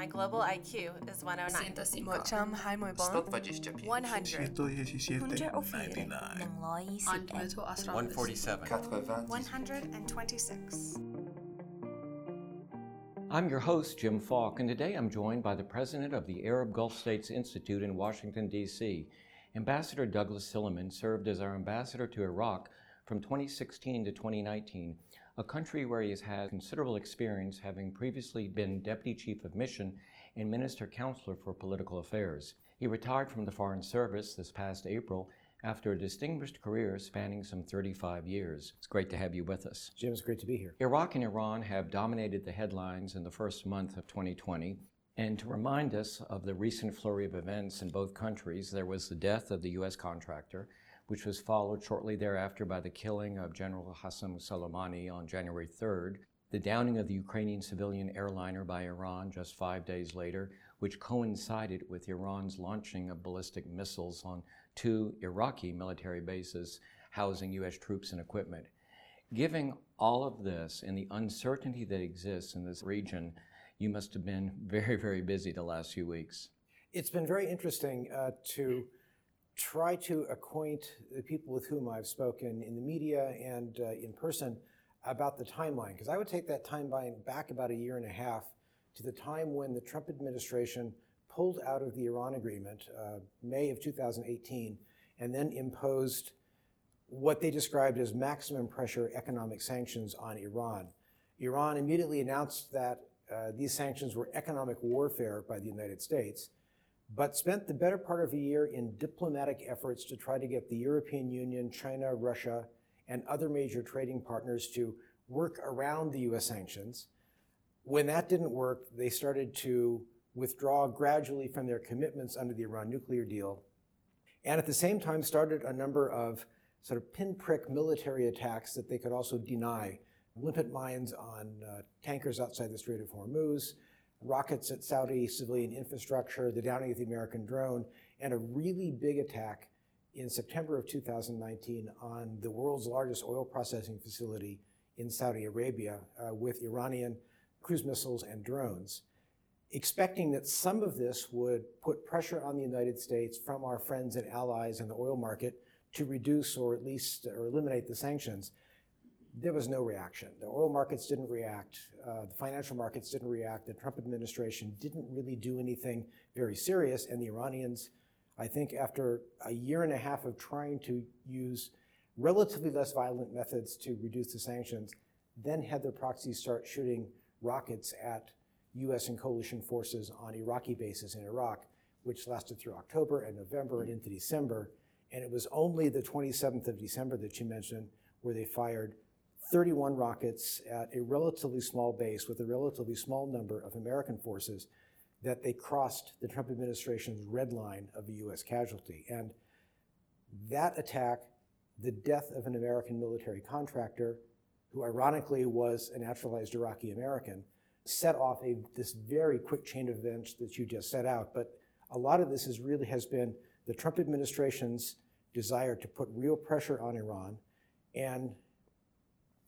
My global IQ is 109. I'm your host, Jim Falk, and today I'm joined by the president of the Arab Gulf States Institute in Washington, D.C. Ambassador Douglas Silliman served as our ambassador to Iraq from 2016 to 2019 a country where he has had considerable experience, having previously been deputy chief of mission and minister counselor for political affairs. He retired from the Foreign Service this past April after a distinguished career spanning some 35 years. It's great to have you with us. Jim, it's great to be here. Iraq and Iran have dominated the headlines in the first month of 2020. And to remind us of the recent flurry of events in both countries, there was the death of the U.S. contractor, which was followed shortly thereafter by the killing of General Qasem Soleimani on January 3rd, the downing of the Ukrainian civilian airliner by Iran just five days later, which coincided with Iran's launching of ballistic missiles on two Iraqi military bases housing U.S. troops and equipment. Given all of this and the uncertainty that exists in this region, you must have been very, very busy the last few weeks. It's been very interesting uh, to try to acquaint the people with whom I've spoken in the media and uh, in person about the timeline, because I would take that timeline back about a year and a half to the time when the Trump administration pulled out of the Iran agreement, uh, May of 2018, and then imposed what they described as maximum pressure economic sanctions on Iran. Iran immediately announced that uh, these sanctions were economic warfare by the United States, but spent the better part of a year in diplomatic efforts to try to get the European Union, China, Russia, and other major trading partners to work around the US sanctions. When that didn't work, they started to withdraw gradually from their commitments under the Iran nuclear deal, and at the same time started a number of sort of pinprick military attacks that they could also deny. Limpet mines on uh, tankers outside the Strait of Hormuz, rockets at Saudi civilian infrastructure, the downing of the American drone, and a really big attack in September of 2019 on the world's largest oil processing facility in Saudi Arabia uh, with Iranian cruise missiles and drones, expecting that some of this would put pressure on the United States from our friends and allies in the oil market to reduce or at least or eliminate the sanctions. There was no reaction. The oil markets didn't react. Uh, the financial markets didn't react. The Trump administration didn't really do anything very serious. And the Iranians, I think, after a year and a half of trying to use relatively less violent methods to reduce the sanctions, then had their proxies start shooting rockets at US and coalition forces on Iraqi bases in Iraq, which lasted through October and November and into December. And it was only the 27th of December that you mentioned where they fired 31 rockets at a relatively small base with a relatively small number of American forces that they crossed the Trump administration's red line of a US casualty. And that attack, the death of an American military contractor, who ironically was a naturalized Iraqi American, set off a, this very quick chain of events that you just set out. But a lot of this is really has been the Trump administration's desire to put real pressure on Iran and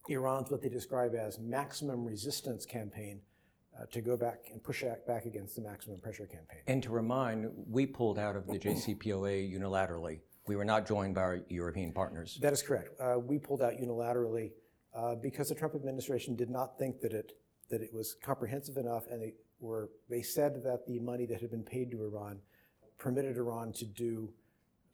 Iran's what they describe as maximum resistance campaign uh, to go back and push back against the maximum pressure campaign. And to remind, we pulled out of the JCPOA unilaterally. We were not joined by our European partners. That is correct. Uh, we pulled out unilaterally uh, because the Trump administration did not think that it that it was comprehensive enough, and they were they said that the money that had been paid to Iran permitted Iran to do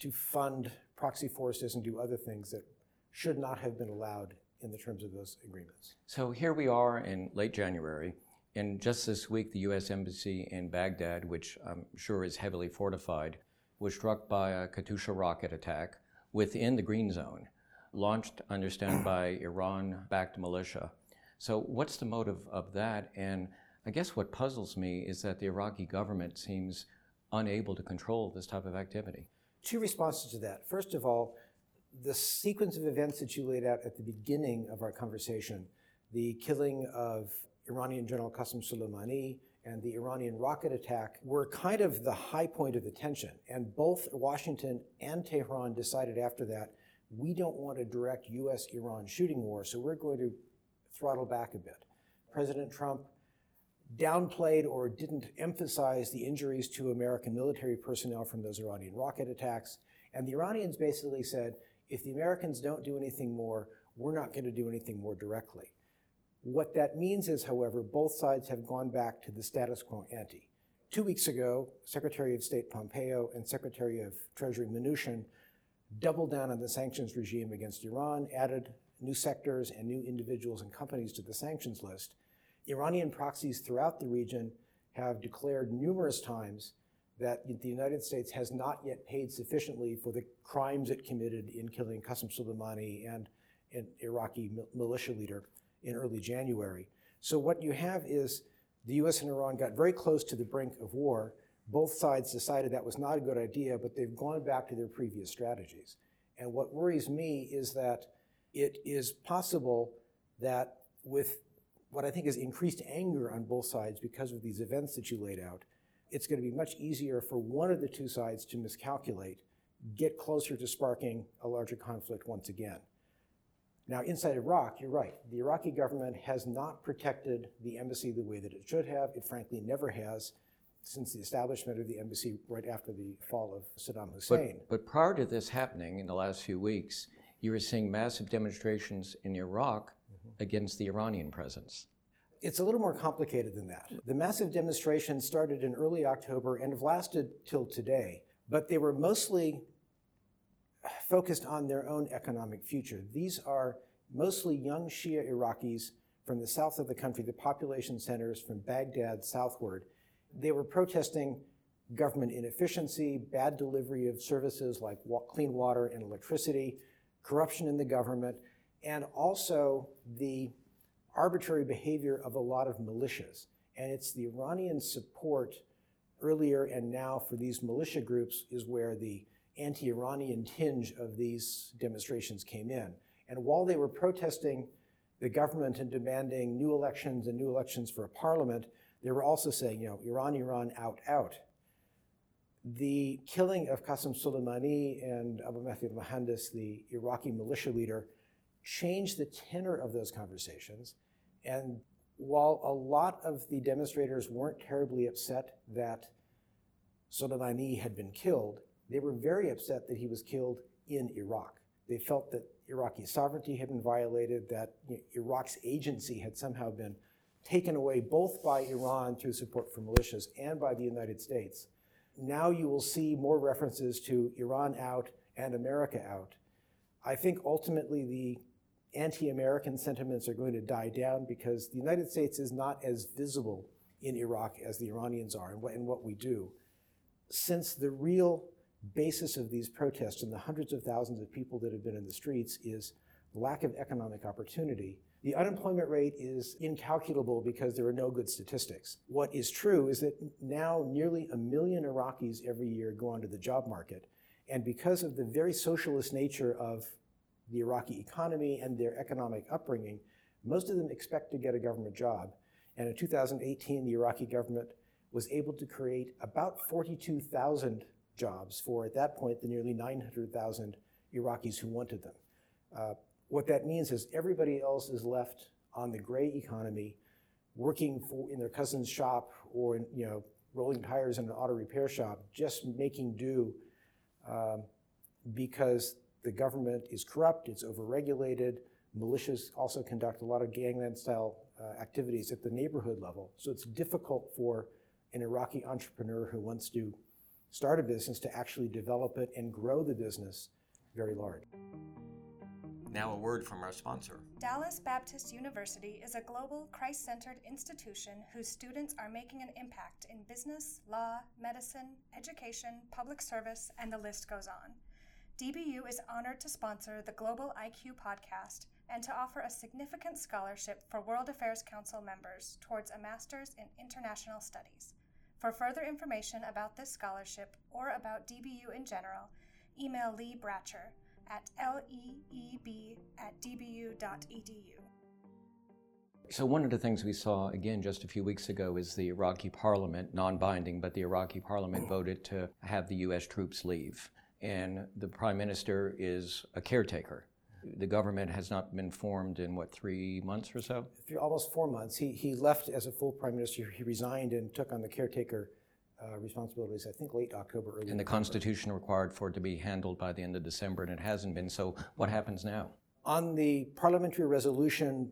to fund proxy forces and do other things that should not have been allowed in the terms of those agreements. So here we are in late January, and just this week, the U.S. Embassy in Baghdad, which I'm sure is heavily fortified, was struck by a Katyusha rocket attack within the Green Zone, launched, I understand, by Iran backed militia. So, what's the motive of that? And I guess what puzzles me is that the Iraqi government seems unable to control this type of activity. Two responses to that. First of all, the sequence of events that you laid out at the beginning of our conversation, the killing of Iranian General Qasem Soleimani and the Iranian rocket attack were kind of the high point of the tension. And both Washington and Tehran decided after that, we don't want a direct US Iran shooting war, so we're going to throttle back a bit. President Trump downplayed or didn't emphasize the injuries to American military personnel from those Iranian rocket attacks. And the Iranians basically said, if the Americans don't do anything more, we're not going to do anything more directly. What that means is, however, both sides have gone back to the status quo ante. Two weeks ago, Secretary of State Pompeo and Secretary of Treasury Mnuchin doubled down on the sanctions regime against Iran, added new sectors and new individuals and companies to the sanctions list. Iranian proxies throughout the region have declared numerous times that the United States has not yet paid sufficiently for the crimes it committed in killing Qasem Soleimani and an Iraqi militia leader in early January. So what you have is the US and Iran got very close to the brink of war. Both sides decided that was not a good idea, but they've gone back to their previous strategies. And what worries me is that it is possible that with what I think is increased anger on both sides because of these events that you laid out, it's going to be much easier for one of the two sides to miscalculate, get closer to sparking a larger conflict once again. Now, inside Iraq, you're right. The Iraqi government has not protected the embassy the way that it should have. It frankly never has since the establishment of the embassy right after the fall of Saddam Hussein. But, but prior to this happening in the last few weeks, you were seeing massive demonstrations in Iraq mm-hmm. against the Iranian presence. It's a little more complicated than that. The massive demonstrations started in early October and have lasted till today, but they were mostly focused on their own economic future. These are mostly young Shia Iraqis from the south of the country, the population centers from Baghdad southward. They were protesting government inefficiency, bad delivery of services like clean water and electricity, corruption in the government, and also the arbitrary behavior of a lot of militias. And it's the Iranian support earlier and now for these militia groups is where the anti Iranian tinge of these demonstrations came in. And while they were protesting the government and demanding new elections and new elections for a parliament, they were also saying, you know, Iran, Iran, out, out. The killing of Qasem Soleimani and Abu Mahdi al-Mohandes, the Iraqi militia leader, changed the tenor of those conversations. And while a lot of the demonstrators weren't terribly upset that Soleimani had been killed, they were very upset that he was killed in Iraq. They felt that Iraqi sovereignty had been violated, that you know, Iraq's agency had somehow been taken away both by Iran through support for militias and by the United States. Now you will see more references to Iran out and America out. I think ultimately the anti American sentiments are going to die down because the United States is not as visible in Iraq as the Iranians are in what, in what we do. Since the real basis of these protests and the hundreds of thousands of people that have been in the streets is lack of economic opportunity. The unemployment rate is incalculable because there are no good statistics. What is true is that now nearly a million Iraqis every year go onto the job market. And because of the very socialist nature of the Iraqi economy and their economic upbringing, most of them expect to get a government job. And in 2018, the Iraqi government was able to create about 42,000 jobs for, at that point, the nearly 900,000 Iraqis who wanted them. Uh, what that means is everybody else is left on the gray economy, working for, in their cousin's shop or in, you know, rolling tires in an auto repair shop, just making do um, because the government is corrupt, it's overregulated. Militias also conduct a lot of gangland style uh, activities at the neighborhood level. So it's difficult for an Iraqi entrepreneur who wants to start a business to actually develop it and grow the business very large. Now, a word from our sponsor. Dallas Baptist University is a global, Christ centered institution whose students are making an impact in business, law, medicine, education, public service, and the list goes on. DBU is honored to sponsor the Global IQ podcast and to offer a significant scholarship for World Affairs Council members towards a master's in international studies. For further information about this scholarship or about DBU in general, email Lee Bratcher at leeb at dbu.edu. So, one of the things we saw again just a few weeks ago is the Iraqi parliament, non binding, but the Iraqi parliament voted to have the U.S. troops leave. And the prime minister is a caretaker. The government has not been formed in what, three months or so? Almost four months. He, he left as a full prime minister. He resigned and took on the caretaker uh, responsibilities, I think late October, early And the November. Constitution required for it to be handled by the end of December, and it hasn't been. So what happens now? On the parliamentary resolution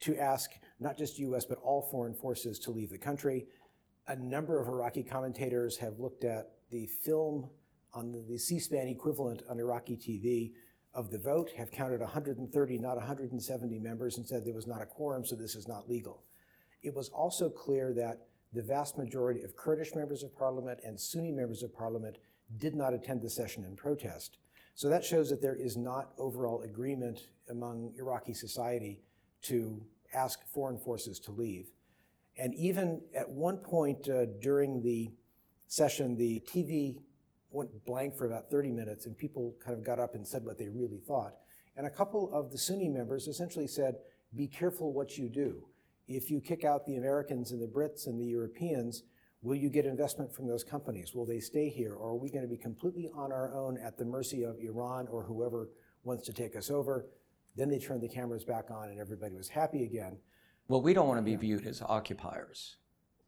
to ask not just U.S., but all foreign forces to leave the country, a number of Iraqi commentators have looked at the film on the, C-SPAN equivalent on Iraqi TV of the vote, have counted 130, not 170 members, and said there was not a quorum, so this is not legal. It was also clear that the vast majority of Kurdish members of parliament and Sunni members of parliament did not attend the session in protest. So that shows that there is not overall agreement among Iraqi society to ask foreign forces to leave. And even at one point uh, during the session, the TV went blank for about 30 minutes and people kind of got up and said what they really thought. And a couple of the Sunni members essentially said, be careful what you do. If you kick out the Americans and the Brits and the Europeans, will you get investment from those companies? Will they stay here? Or are we going to be completely on our own at the mercy of Iran or whoever wants to take us over? Then they turned the cameras back on and everybody was happy again. Well, we don't want to be viewed as occupiers.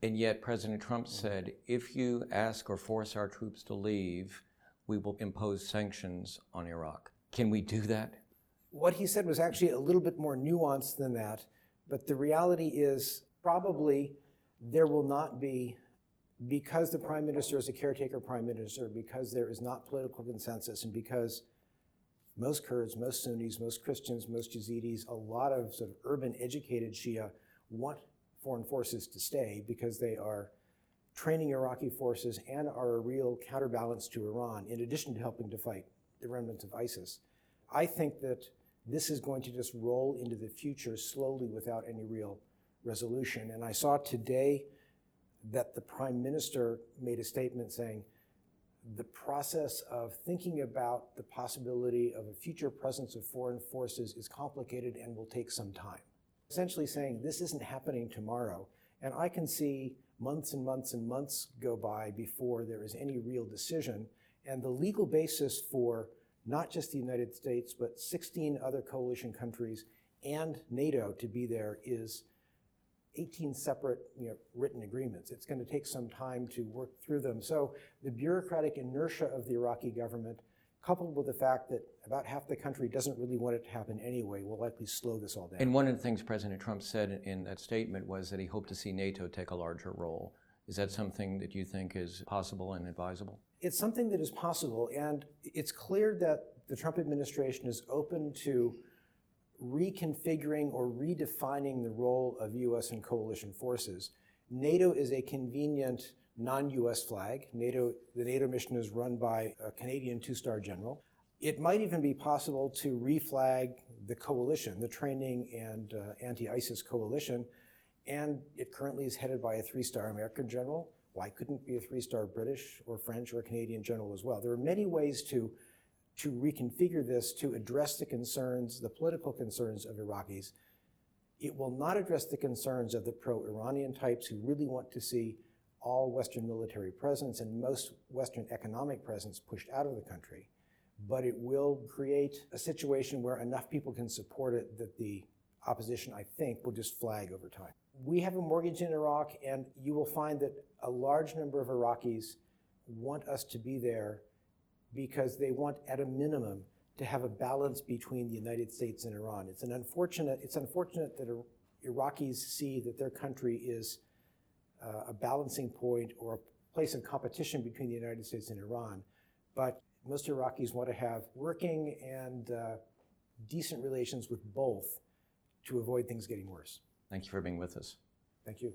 And yet, President Trump mm-hmm. said if you ask or force our troops to leave, we will impose sanctions on Iraq. Can we do that? What he said was actually a little bit more nuanced than that. But the reality is probably there will not be, because the prime minister is a caretaker prime minister, because there is not political consensus, and because most Kurds, most Sunnis, most Christians, most Yazidis, a lot of sort of urban educated Shia want foreign forces to stay because they are training Iraqi forces and are a real counterbalance to Iran, in addition to helping to fight the remnants of ISIS. I think that this is going to just roll into the future slowly without any real resolution. And I saw today that the prime minister made a statement saying the process of thinking about the possibility of a future presence of foreign forces is complicated and will take some time. Essentially saying this isn't happening tomorrow. And I can see months and months and months go by before there is any real decision. And the legal basis for not just the United States, but 16 other coalition countries and NATO to be there is 18 separate you know, written agreements. It's going to take some time to work through them. So the bureaucratic inertia of the Iraqi government, coupled with the fact that about half the country doesn't really want it to happen anyway, will likely slow this all down. And one of the things President Trump said in that statement was that he hoped to see NATO take a larger role. Is that something that you think is possible and advisable? It's something that is possible, and it's clear that the Trump administration is open to reconfiguring or redefining the role of U.S. and coalition forces. NATO is a convenient non-U.S. flag. NATO, the NATO mission is run by a Canadian two-star general. It might even be possible to reflag the coalition, the training and uh, anti-ISIS coalition, and it currently is headed by a three-star American general. Why couldn't it be a three-star British or French or Canadian general as well? There are many ways to to reconfigure this to address the concerns, the political concerns of Iraqis. It will not address the concerns of the pro-Iranian types who really want to see all Western military presence and most Western economic presence pushed out of the country. But it will create a situation where enough people can support it that the opposition, I think, will just flag over time. We have a mortgage in Iraq, and you will find that a large number of Iraqis want us to be there because they want, at a minimum, to have a balance between the United States and Iran. It's an unfortunate. It's unfortunate that Iraqis see that their country is uh, a balancing point or a place of competition between the United States and Iran. But most Iraqis want to have working and uh, decent relations with both to avoid things getting worse. Thank you for being with us. Thank you.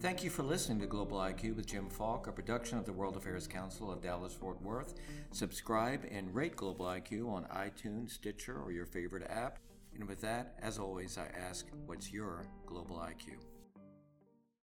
Thank you for listening to Global IQ with Jim Falk, a production of the World Affairs Council of Dallas Fort Worth. Subscribe and rate Global IQ on iTunes, Stitcher, or your favorite app. And with that, as always, I ask, what's your Global IQ?